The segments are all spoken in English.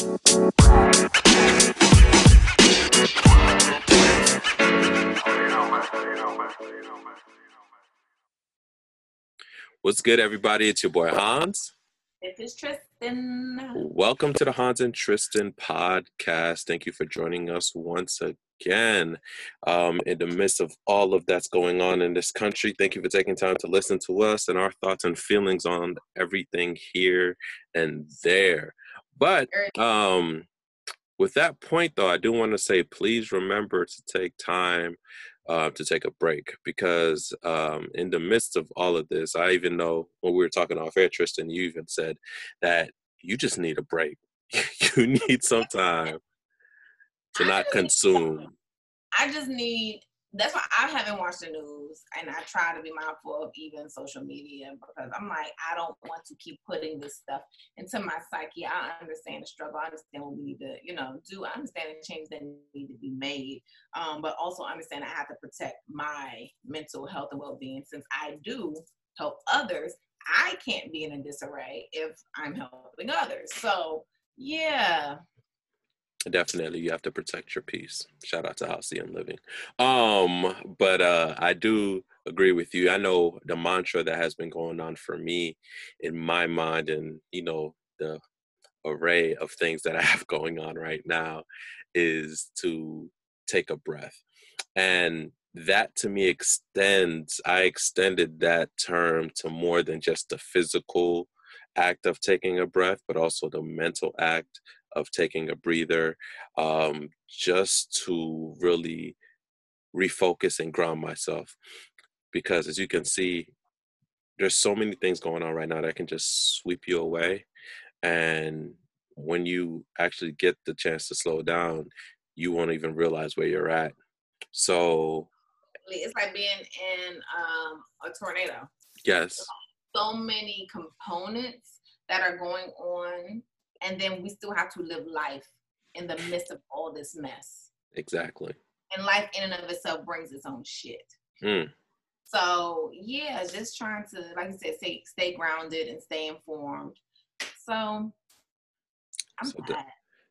What's good, everybody? It's your boy Hans. This is Tristan. Welcome to the Hans and Tristan podcast. Thank you for joining us once again. Um, in the midst of all of that's going on in this country, thank you for taking time to listen to us and our thoughts and feelings on everything here and there. But um, with that point, though, I do want to say please remember to take time uh, to take a break because um, in the midst of all of this, I even know when we were talking off air, Tristan, you even said that you just need a break. you need some time to not consume. I just need that's why I haven't watched the news and I try to be mindful of even social media because I'm like, I don't want to keep putting this stuff into my psyche. I understand the struggle. I understand what we need to, you know, do. I understand the change that need to be made. Um, but also understand I have to protect my mental health and well being since I do help others. I can't be in a disarray if I'm helping others. So yeah, definitely you have to protect your peace. Shout out to halcyon living um but uh i do agree with you. I know the mantra that has been going on for me in my mind and you know the array of things that i have going on right now is to take a breath. And that to me extends i extended that term to more than just the physical act of taking a breath but also the mental act of taking a breather um, just to really refocus and ground myself. Because as you can see, there's so many things going on right now that can just sweep you away. And when you actually get the chance to slow down, you won't even realize where you're at. So it's like being in um, a tornado. Yes. So many components that are going on and then we still have to live life in the midst of all this mess. Exactly. And life in and of itself brings its own shit. Mm. So yeah, just trying to, like I said, stay stay grounded and stay informed. So I'm so glad.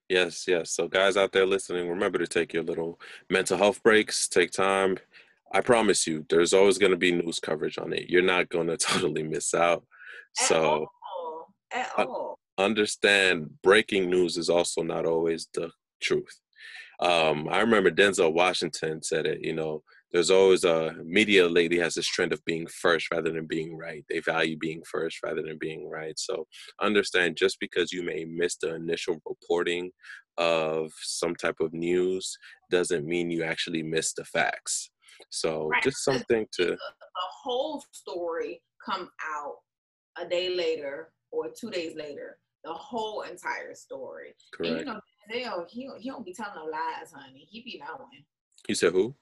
yes, yes. So guys out there listening, remember to take your little mental health breaks. Take time. I promise you, there's always going to be news coverage on it. You're not going to totally miss out. At so all. at all understand breaking news is also not always the truth. Um, I remember Denzel Washington said it, you know, there's always a media lady has this trend of being first rather than being right. They value being first rather than being right. So understand just because you may miss the initial reporting of some type of news doesn't mean you actually miss the facts. So right. just something to the whole story come out a day later or two days later the whole entire story. Correct. And you know, Denzel, he he don't be telling no lies, honey. He be knowing. You said who?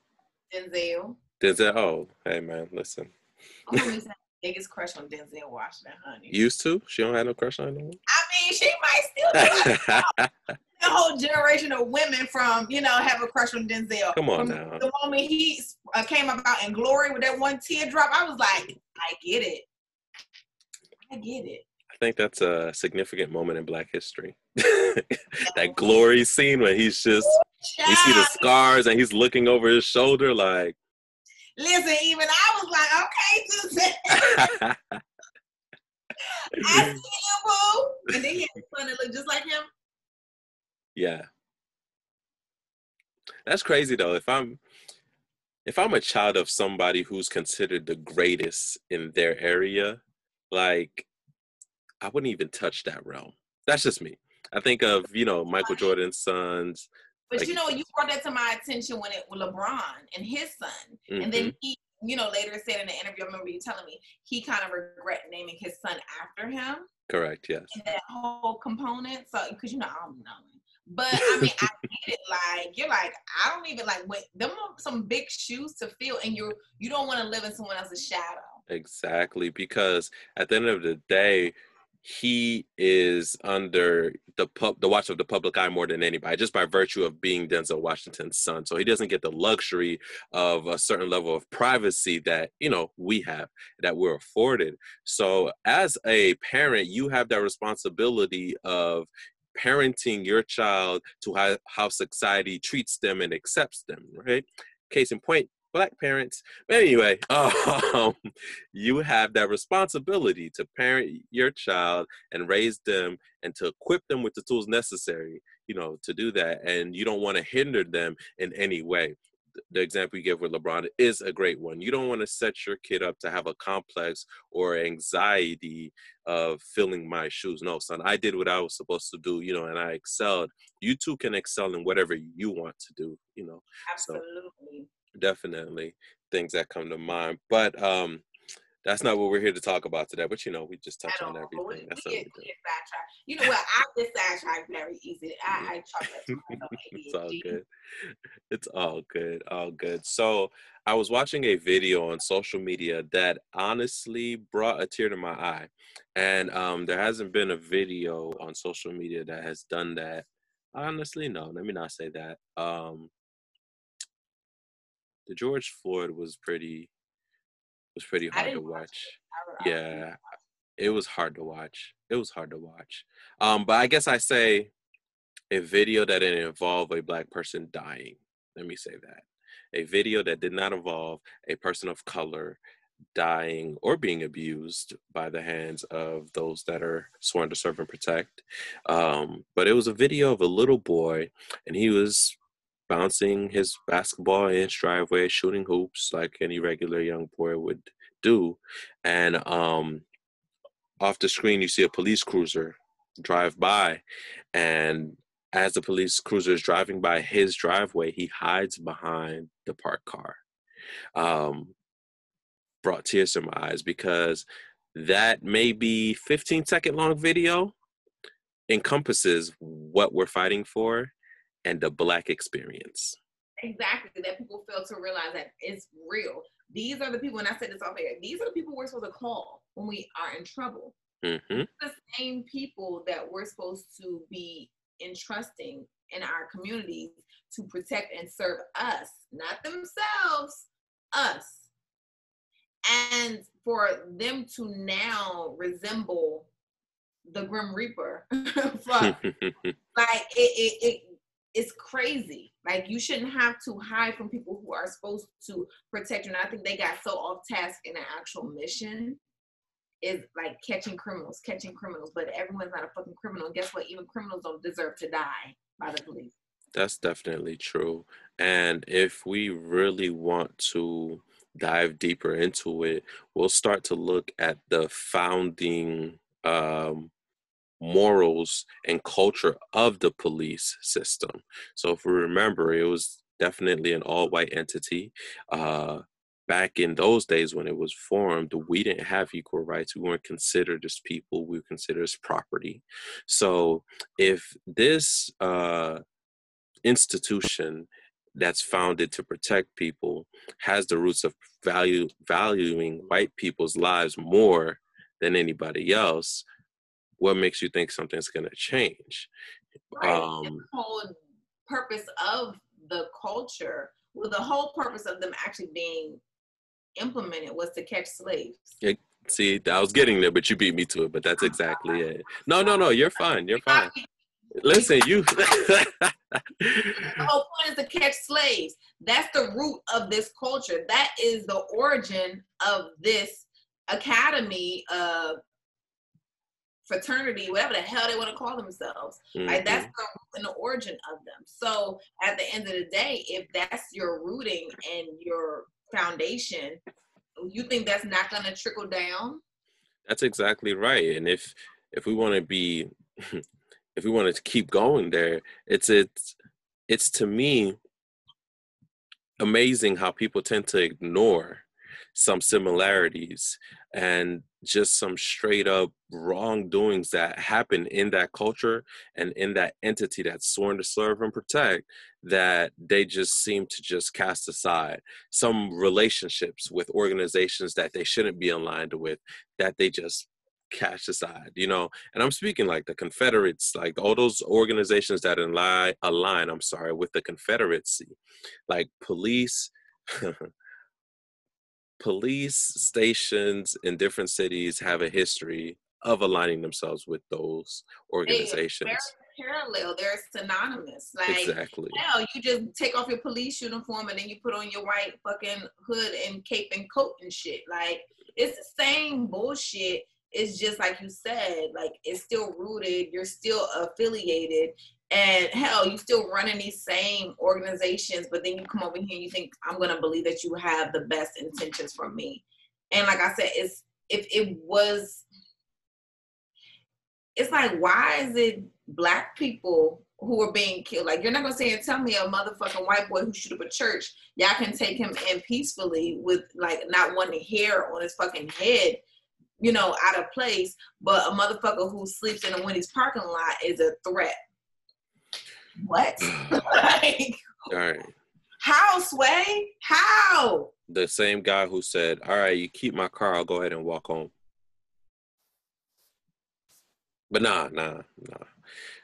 Denzel. Denzel. Oh, hey man, listen. biggest crush on Denzel Washington, honey. Used to? She don't have no crush on him. I mean, she might still. the whole generation of women from you know have a crush on Denzel. Come on from now. The moment he uh, came about in Glory with that one teardrop, I was like, I get it. I get it. I think that's a significant moment in Black history. that glory scene when he's just you see the scars and he's looking over his shoulder like. Listen, even I was like, okay, I see you, boo. And then he had a son that looked just like him. Yeah. That's crazy though. If I'm if I'm a child of somebody who's considered the greatest in their area, like I wouldn't even touch that realm. That's just me. I think of you know Michael Jordan's sons. But like, you know, you brought that to my attention when it was LeBron and his son, mm-hmm. and then mm-hmm. he, you know, later said in the interview, I remember you telling me he kind of regret naming his son after him. Correct. Yes. And that whole component. So, because you know, I don't know. But I mean, I get it. Like you're like, I don't even like when them some big shoes to fill, and you're you don't want to live in someone else's shadow. Exactly, because at the end of the day, he is under the pub, the watch of the public eye more than anybody, just by virtue of being Denzel Washington's son. So he doesn't get the luxury of a certain level of privacy that you know we have, that we're afforded. So as a parent, you have that responsibility of parenting your child to how, how society treats them and accepts them, right? Case in point, black parents. But anyway, um, you have that responsibility to parent your child and raise them and to equip them with the tools necessary, you know, to do that. And you don't want to hinder them in any way. The example you give with LeBron is a great one. You don't want to set your kid up to have a complex or anxiety of filling my shoes. No, son, I did what I was supposed to do, you know, and I excelled. You too can excel in whatever you want to do, you know. Absolutely. So, definitely things that come to mind. But um, that's not what we're here to talk about today. But you know, we just touch on everything. We, that's we get, we get You know what? I get sidetracked very easy. I, I it's all good. It's all good. All good. So I was watching a video on social media that honestly brought a tear to my eye, and um, there hasn't been a video on social media that has done that. Honestly, no. Let me not say that. Um, the George Floyd was pretty was pretty hard to watch. watch yeah, it was hard to watch. It was hard to watch. Um, but I guess I say a video that didn't involve a black person dying. Let me say that. A video that did not involve a person of color dying or being abused by the hands of those that are sworn to serve and protect. Um, but it was a video of a little boy, and he was bouncing his basketball in his driveway, shooting hoops like any regular young boy would do. And um, off the screen, you see a police cruiser drive by. And as the police cruiser is driving by his driveway, he hides behind the parked car. Um, brought tears to my eyes because that maybe 15 second long video encompasses what we're fighting for and the black experience. Exactly. That people fail to realize that it's real. These are the people, and I said this off air, these are the people we're supposed to call when we are in trouble. Mm-hmm. The same people that we're supposed to be entrusting in our communities to protect and serve us, not themselves, us. And for them to now resemble the Grim Reaper, like it, it, it it's crazy. Like you shouldn't have to hide from people who are supposed to protect you. And I think they got so off task in an actual mission is like catching criminals, catching criminals. But everyone's not a fucking criminal. And guess what? Even criminals don't deserve to die by the police. That's definitely true. And if we really want to dive deeper into it, we'll start to look at the founding um, morals and culture of the police system. So if we remember, it was definitely an all-white entity. Uh, back in those days when it was formed, we didn't have equal rights. We weren't considered as people. We were considered as property. So if this uh, institution that's founded to protect people has the roots of value valuing white people's lives more than anybody else what makes you think something's going to change? Right. Um, the whole purpose of the culture well the whole purpose of them actually being implemented was to catch slaves. Yeah, see i was getting there but you beat me to it but that's exactly it. No no no you're fine you're fine. Listen you the whole point is to catch slaves. That's the root of this culture. That is the origin of this academy of fraternity, whatever the hell they want to call themselves. Mm-hmm. Like that's the, the origin of them. So at the end of the day, if that's your rooting and your foundation, you think that's not going to trickle down? That's exactly right. And if if we want to be, if we want to keep going there, it's it's it's to me amazing how people tend to ignore some similarities and just some straight up wrongdoings that happen in that culture and in that entity that's sworn to serve and protect that they just seem to just cast aside some relationships with organizations that they shouldn't be aligned with that they just cast aside you know? And i'm speaking like the confederates like all those organizations that align align i'm sorry with the confederacy like police police stations in different cities have a history of aligning themselves with those organizations. parallel. They're synonymous. Like exactly. Hell, you just take off your police uniform and then you put on your white fucking hood and cape and coat and shit. Like it's the same bullshit. It's just like you said, like it's still rooted. You're still affiliated, and hell, you still running these same organizations. But then you come over here and you think I'm gonna believe that you have the best intentions for me. And like I said, it's if it was it's like why is it black people who are being killed? Like you're not gonna say and tell me a motherfucking white boy who shoot up a church, y'all can take him in peacefully with like not wanting hair on his fucking head, you know, out of place, but a motherfucker who sleeps in a Wendy's parking lot is a threat. What? Mm. like, All right. how sway? How? The same guy who said, "All right, you keep my car. I'll go ahead and walk home." But nah, nah, nah.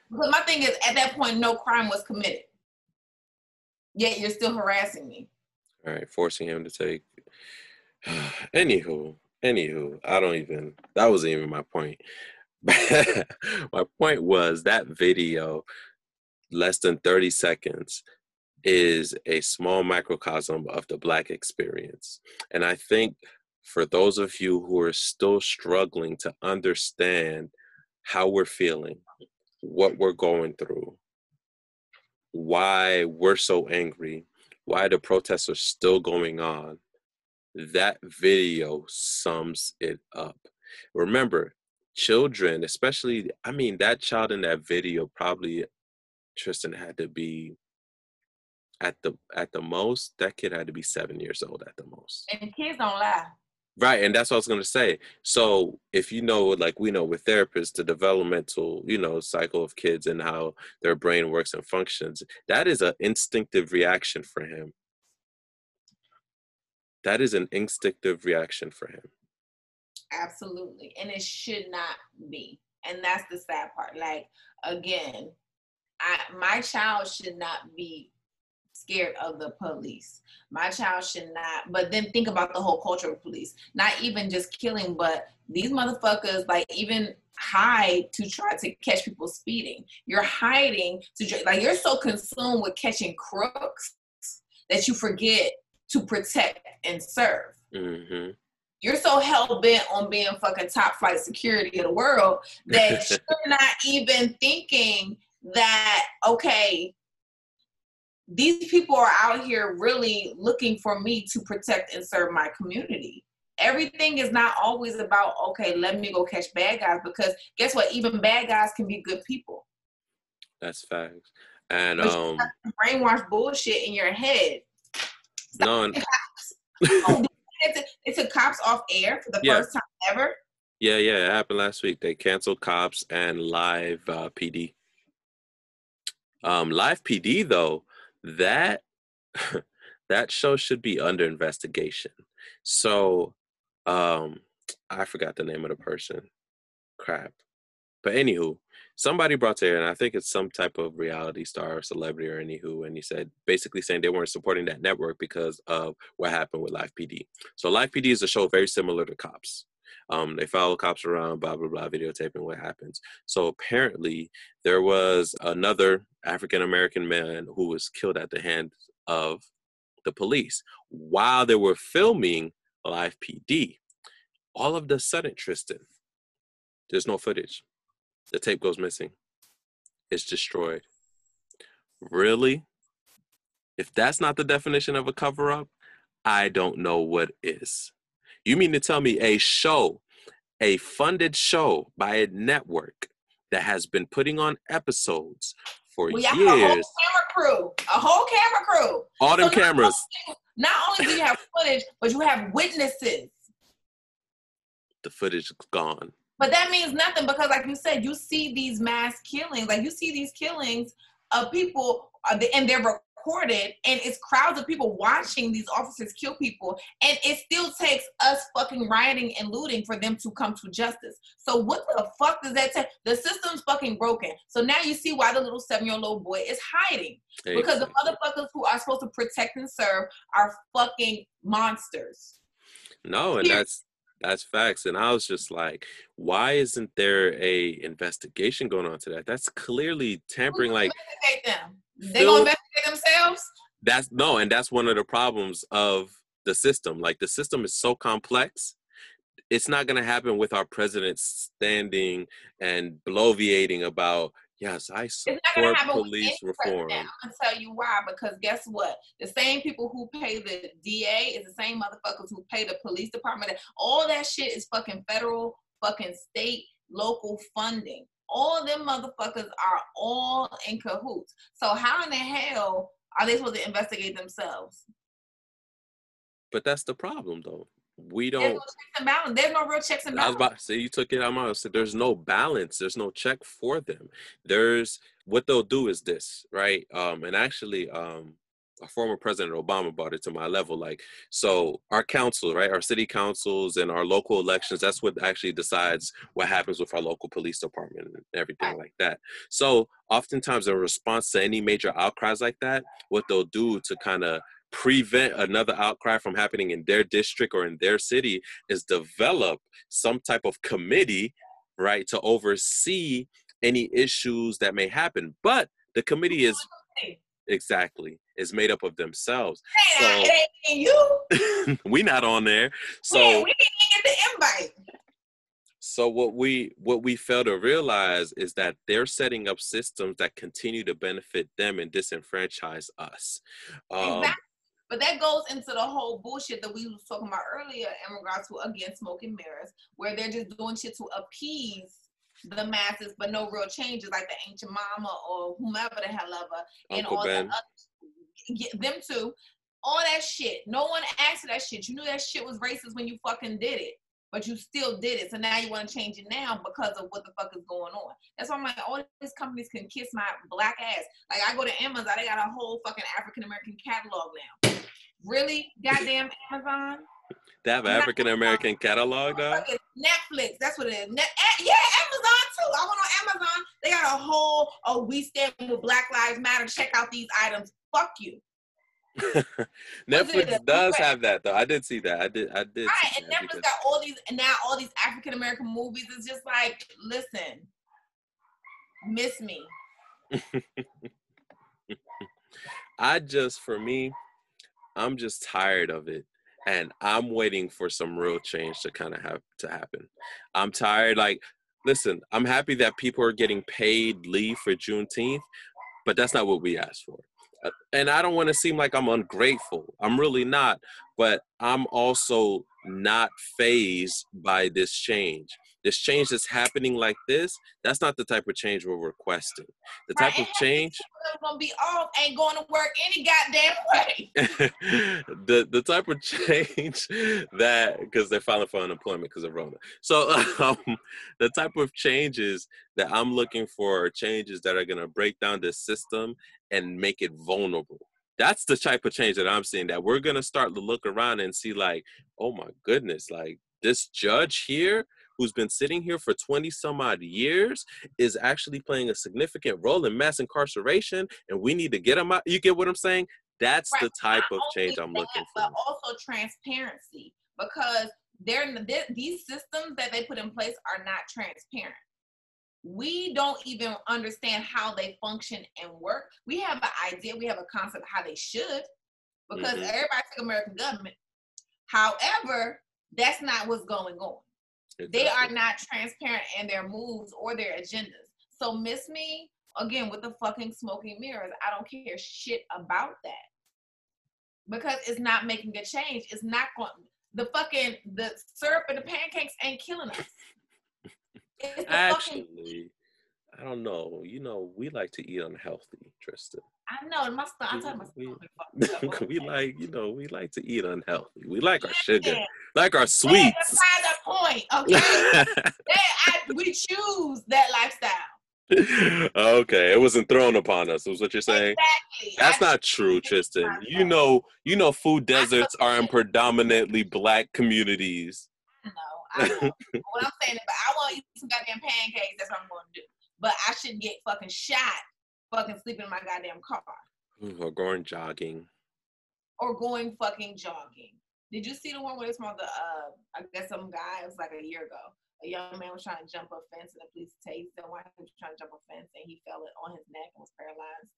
But my thing is, at that point, no crime was committed. Yet you're still harassing me. All right, forcing him to take. anywho, anywho, I don't even. That wasn't even my point. my point was that video, less than thirty seconds, is a small microcosm of the Black experience, and I think for those of you who are still struggling to understand how we're feeling, what we're going through, why we're so angry, why the protests are still going on, that video sums it up. Remember, children, especially, I mean, that child in that video probably Tristan had to be at the at the most, that kid had to be seven years old at the most. And kids don't lie. Right, and that's what I was gonna say. So if you know, like we know with therapists, the developmental, you know, cycle of kids and how their brain works and functions, that is an instinctive reaction for him. That is an instinctive reaction for him. Absolutely. And it should not be. And that's the sad part. Like again, I my child should not be scared of the police. My child should not, but then think about the whole culture of police. Not even just killing, but these motherfuckers like even hide to try to catch people speeding. You're hiding to like you're so consumed with catching crooks that you forget to protect and serve. hmm You're so hell bent on being fucking top flight security of the world that you're not even thinking that okay, these people are out here really looking for me to protect and serve my community. Everything is not always about, okay, let me go catch bad guys because guess what? Even bad guys can be good people. That's facts. And But um, brainwash bullshit in your head. no, Oh, they took- they took cops off air for the Yeah. first time ever. yeah, yeah, it happened last week. They canceled cops and live uh, PD. Um, live PD though, that that show should be under investigation. So, um, I forgot the name of the person. Crap. But anywho, somebody brought to air, and I think it's some type of reality star or celebrity or anywho, and he said basically saying they weren't supporting that network because of what happened with Live PD. So Live PD is a show very similar to Cops. Um, they follow cops around, blah blah blah, videotaping what happens. So apparently, there was another African American man who was killed at the hands of the police while they were filming Live PD. All of the sudden, Tristan, there's no footage. The tape goes missing. It's destroyed. Really? If that's not the definition of a cover up, I don't know what is. You mean to tell me a show, a funded show by a network that has been putting on episodes for We have a whole camera crew, a whole camera crew. all them So cameras, Not only do you have footage, but you have witnesses. the footage is gone. But that means nothing because, like you said, you see these mass killings, like you see these killings of people, uh, and they're recorded, and it's crowds of people watching these officers kill people, and it still takes us fucking rioting and looting for them to come to justice. So what the fuck does that take? The system's fucking broken. So now you see why the little seven-year-old boy is hiding because the motherfuckers who are supposed to protect and serve are fucking monsters. No, and Here- that's That's facts. And I was just like, why isn't there a investigation going on to that? That's clearly tampering like them. They gonna investigate themselves? That's no, and that's one of the problems of the system. Like the system is so complex. It's not gonna happen with our president standing and bloviating about Yes, I support police reform. I'm gonna tell you why. Because guess what? The same people who pay the DA is the same motherfuckers who pay the police department. All that shit is fucking federal, fucking state, local funding. All them motherfuckers are all in cahoots. So how in the hell are they supposed to investigate themselves? But that's the problem, though we don't. There's no checks and balance. There's no real checks and balance. I was about to say you took it out of my. So there's no balance. There's no check for them. There's what they'll do is this, right? Um, and actually, um, former President Obama brought it to my level. Like, so our council, right, our city councils and our local elections, that's what actually decides what happens with our local police department and everything like that. So oftentimes in response to any major outcries like that, what they'll do to kind of prevent another outcry from happening in their district or in their city is develop some type of committee right to oversee any issues that may happen but the committee is exactly is made up of themselves. So you. We not on there. So we didn't get the invite. So what we what we fail to realize is that they're setting up systems that continue to benefit them and disenfranchise us. Um, exactly. But that goes into the whole bullshit that we was talking about earlier in regards to again smoking mirrors, where they're just doing shit to appease the masses, but no real changes, like the Aunt Jemima or whomever the hell ever, Uncle Ben. that other, them too. All that shit. No one asked for that shit. You knew that shit was racist when you fucking did it but you still did it. So now you want to change it now because of what the fuck is going on. That's why I'm like, all these companies can kiss my black ass. Like I go to Amazon, they got a whole fucking African American catalog now. Really, goddamn Amazon. They have African American catalog now. Netflix, that's what it is. Net, eh, yeah, Amazon too. I went on Amazon. They got a whole. Oh, we stand with Black Lives Matter. Check out these items. Fuck you. Netflix does have that though. I did see that. I did. I did. Right, and Netflix because... got all these and now all these African American movies. It's just like, listen, miss me. I just, for me, I'm just tired of it, and I'm waiting for some real change to kind of have to happen. I'm tired. Like, listen, I'm happy that people are getting paid leave for Juneteenth, but that's not what we asked for. And I don't want to seem like I'm ungrateful. I'm really not, but I'm also not phased by this change. This change that's happening like this, that's not the type of change we're requesting. The type right, of change gonna be off, ain't going to work any goddamn way. the the type of change that because they're filing for unemployment because of Rona. So um, the type of changes that I'm looking for are changes that are gonna break down this system and make it vulnerable that's the type of change that I'm seeing that we're gonna start to look around and see like, oh my goodness, like this judge here who's been sitting here for 20 some odd years is actually playing a significant role in mass incarceration and we need to get him out. You get what I'm saying? That's right. the type Not of change I'm that, looking for. But also transparency because they're these systems that they put in place are not transparent we don't even understand how they function and work. We have an idea, we have a concept how they should, because mm-hmm. everybody took American government. However, that's not what's going on. Exactly. They are not transparent in their moves or their agendas. So miss me again with the fucking smoking mirrors. I don't care shit about that. Because it's not making a change. It's not going the fucking the syrup and the pancakes ain't killing us. Actually, fucking... I don't know. You know, we like to eat unhealthy, Tristan. I know. My st- I tell my we, we like, you know, we like to eat unhealthy. We like our sugar, like our sweets. That's the point, okay? I, we choose that lifestyle. okay, it wasn't thrown upon us. Is what you're saying? Exactly. That's I not true, Tristan. You know, you know, food deserts are in predominantly black communities. I know. what I'm saying, but I want to eat some goddamn pancakes. That's what I'm going to do. But I shouldn't get fucking shot, fucking sleeping in my goddamn car. Or going jogging. Or going fucking jogging. Did you see the one where it's about the uh I guess some guy it was like a year ago. A young man was trying to jump a fence and the police tased him while he was trying to jump a fence and he fell on his neck and was paralyzed.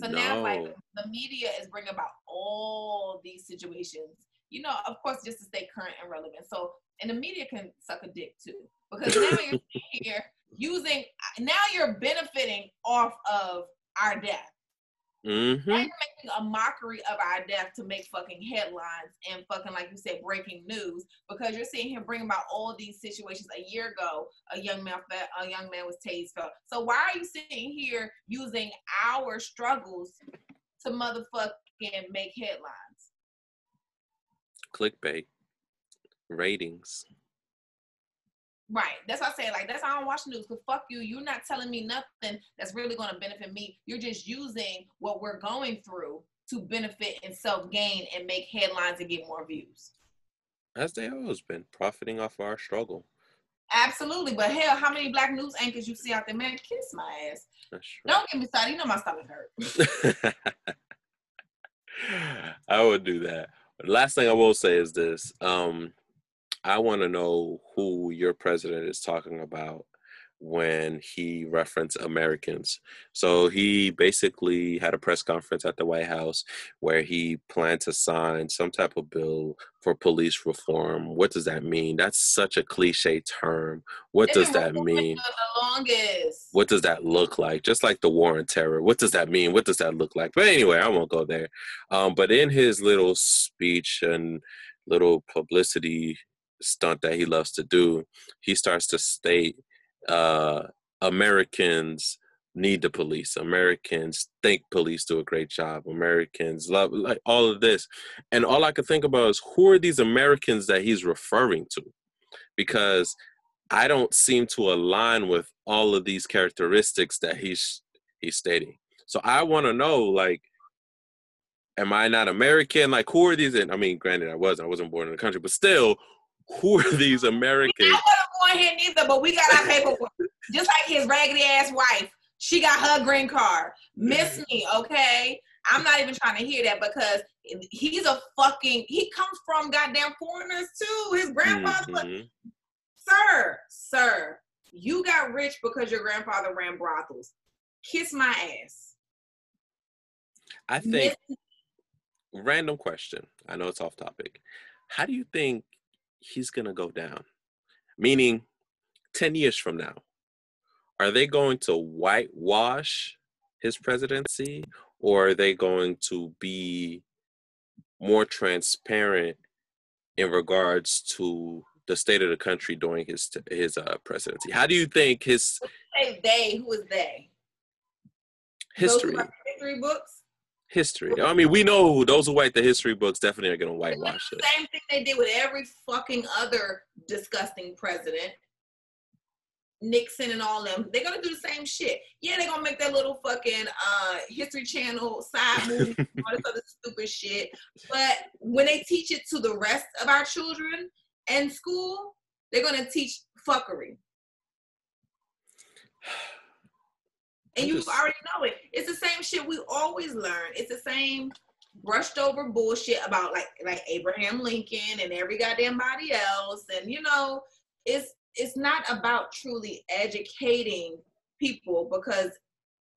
So no. now like the media is bringing about all these situations. You know, of course, just to stay current and relevant. So and the media can suck a dick too. Because now you're here using now you're benefiting off of our death. Mm-hmm. Now you're making a mockery of our death to make fucking headlines and fucking like you said breaking news because you're seeing him bring about all these situations. A year ago, a young man a young man was tased. So why are you sitting here using our struggles to motherfucking make headlines? Clickbait, ratings. Right. That's why I say like that's how I don't watch the news. Cause fuck you. You're not telling me nothing that's really gonna benefit me. You're just using what we're going through to benefit and self gain and make headlines and get more views. As they always been profiting off our struggle. Absolutely, but hell, how many black news anchors you see out there, man? Kiss my ass. Don't get me started. You know my stomach hurt. I would do that. last thing I will say is this. Um, I want to know who your president is talking about when he referenced Americans. So he basically had a press conference at the White House where he planned to sign some type of bill for police reform. What does that mean? That's such a cliche term. What does that mean? What does that look like? Just like the war on terror. What does that mean? What does that look like? But anyway, I won't go there. Um, but in his little speech and little publicity stunt that he loves to do, he starts to state uh, Americans need the police. Americans think police do a great job. Americans love like all of this. And all I could think about is who are these Americans that he's referring to? Because I don't seem to align with all of these characteristics that he's he's stating. So I want to know like am I not American? Like who are these? And I mean, granted, I wasn't. I wasn't born in the country, but still, who are these Americans? I wasn't born here neither, but we got our paperwork. Just like his raggedy ass wife, she got her green card. Miss me, okay? I'm not even trying to hear that because he's a fucking. He comes from goddamn foreigners too. His grandfather, mm-hmm. sir, sir, you got rich because your grandfather ran brothels. Kiss my ass. I think. Miss- random question. I know it's off topic. How do you think he's going to go down. Meaning, 10 years from now, are they going to whitewash his presidency or are they going to be more transparent in regards to the state of the country during his his uh, presidency? How do you think his say they? Who is they? History. history books history. I mean, we know those who write the history books definitely are going to whitewash it. Same thing they did with every fucking other disgusting president. Nixon and all them, they're gonna do the same shit. Yeah, they're gonna make that little fucking uh history channel side movie, all this other stupid shit. But when they teach it to the rest of our children in school, they're gonna teach fuckery. And you already know it. It's the same shit we always learn. It's the same brushed over bullshit about like like Abraham Lincoln and every goddamn body else. And you know, it's it's not about truly educating people because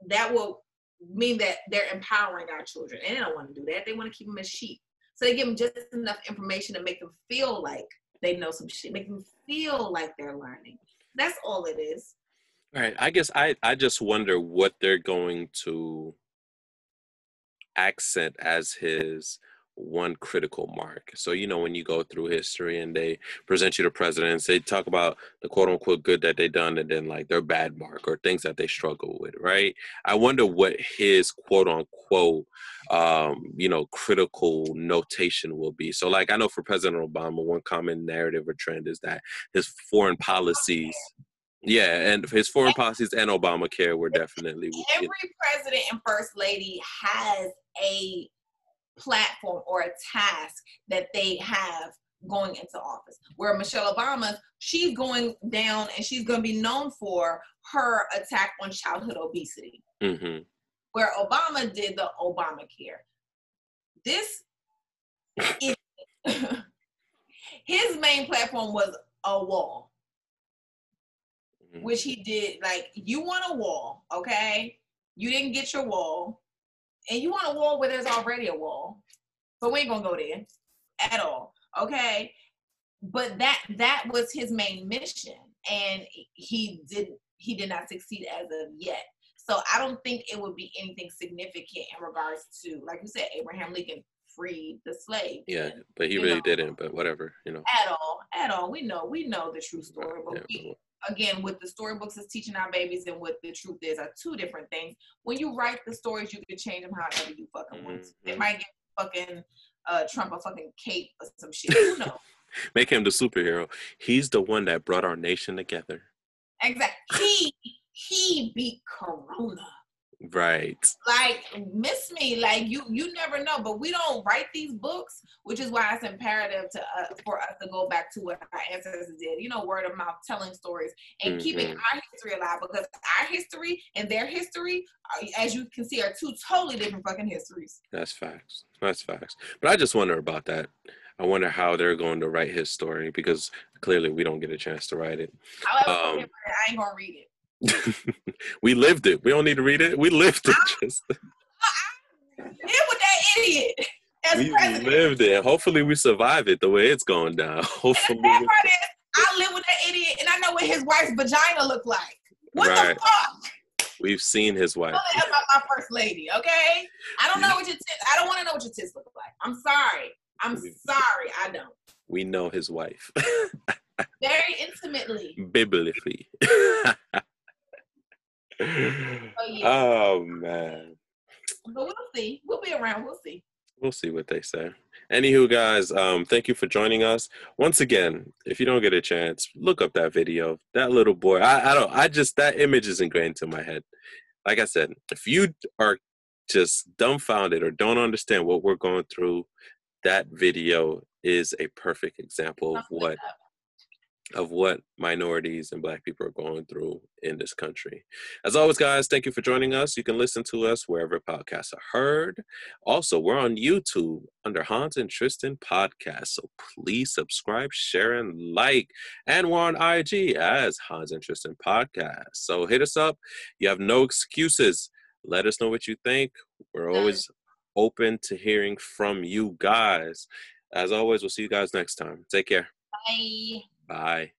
that will mean that they're empowering our children. And they don't want to do that. They want to keep them as sheep. So they give them just enough information to make them feel like they know some shit, make them feel like they're learning. That's all it is. Right. I guess I, I just wonder what they're going to accent as his one critical mark. So, you know, when you go through history and they present you to presidents, they talk about the quote unquote good that they done and then like their bad mark or things that they struggle with, right? I wonder what his quote unquote, um, you know, critical notation will be. So, like, I know for President Obama, one common narrative or trend is that his foreign policies yeah, and his foreign policies and Obamacare were definitely. Every president and first lady has a platform or a task that they have going into office. Where Michelle Obama, she's going down and she's going to be known for her attack on childhood obesity. Mm-hmm. Where Obama did the Obamacare. This is his main platform was a wall, Mhm. which he did. Like, you want a wall, okay? You didn't get your wall, and you want a wall where there's already a wall, but we ain't gonna go there at all, okay? But that that was his main mission, and he did he did not succeed as of yet. So I don't think it would be anything significant in regards to, like you said, Abraham Lincoln freed the slave. Yeah, but he really know. didn't. But whatever, you know. At all, at all. We know, we know the true story, but Yeah, we, again, with the storybooks is teaching our babies and what the truth is are two different things. When you write the stories, you can change them however you fucking want. to. They Mhm. might give fucking uh, Trump a fucking cape or some shit. Who knows? Make him the superhero. He's the one that brought our nation together. exactly. He he beat Corona. Right. like miss me like you you never know but we don't write these books which is why it's imperative to uh, for us to go back to what our ancestors did you know word of mouth telling stories and keeping Mhm. our history alive because our history and their history as you can see are two totally different fucking histories That's facts. That's facts. But I just wonder about that. I wonder how they're going to write his story because clearly we don't get a chance to write it. Um, i ain't gonna read it we lived it. We don't need to read it. We lived it. Just live with that idiot as we president lived it. Hopefully we survive it the way it's going down. Hopefully. And the bad part is, I live with that idiot, and I know what his wife's vagina looked like. What Right. the fuck? We've seen his wife. About my first lady, okay? I don't know what your tits. I don't want to know what your tits look like. I'm sorry. I'm sorry. I don't. We know his wife. Very intimately. Biblically. Oh yeah. oh man. but we'll see. We'll be around. We'll see. We'll see what they say. Anywho, guys, um, thank you for joining us. Once again, if you don't get a chance, look up that video. That little boy. I, I don't I just that image is ingrained to my head. Like I said, if you are just dumbfounded or don't understand what we're going through, that video is a perfect example of what of what minorities and black people are going through in this country. As always, guys, thank you for joining us. You can listen to us wherever podcasts are heard. Also, we're on YouTube under Hans and Tristan Podcast. So please subscribe, share, and like. And we're on IG as Hans and Tristan Podcast. So hit us up. You have no excuses. Let us know what you think. We're always open to hearing from you guys. As always, we'll see you guys next time. Take care. Bye. Bye.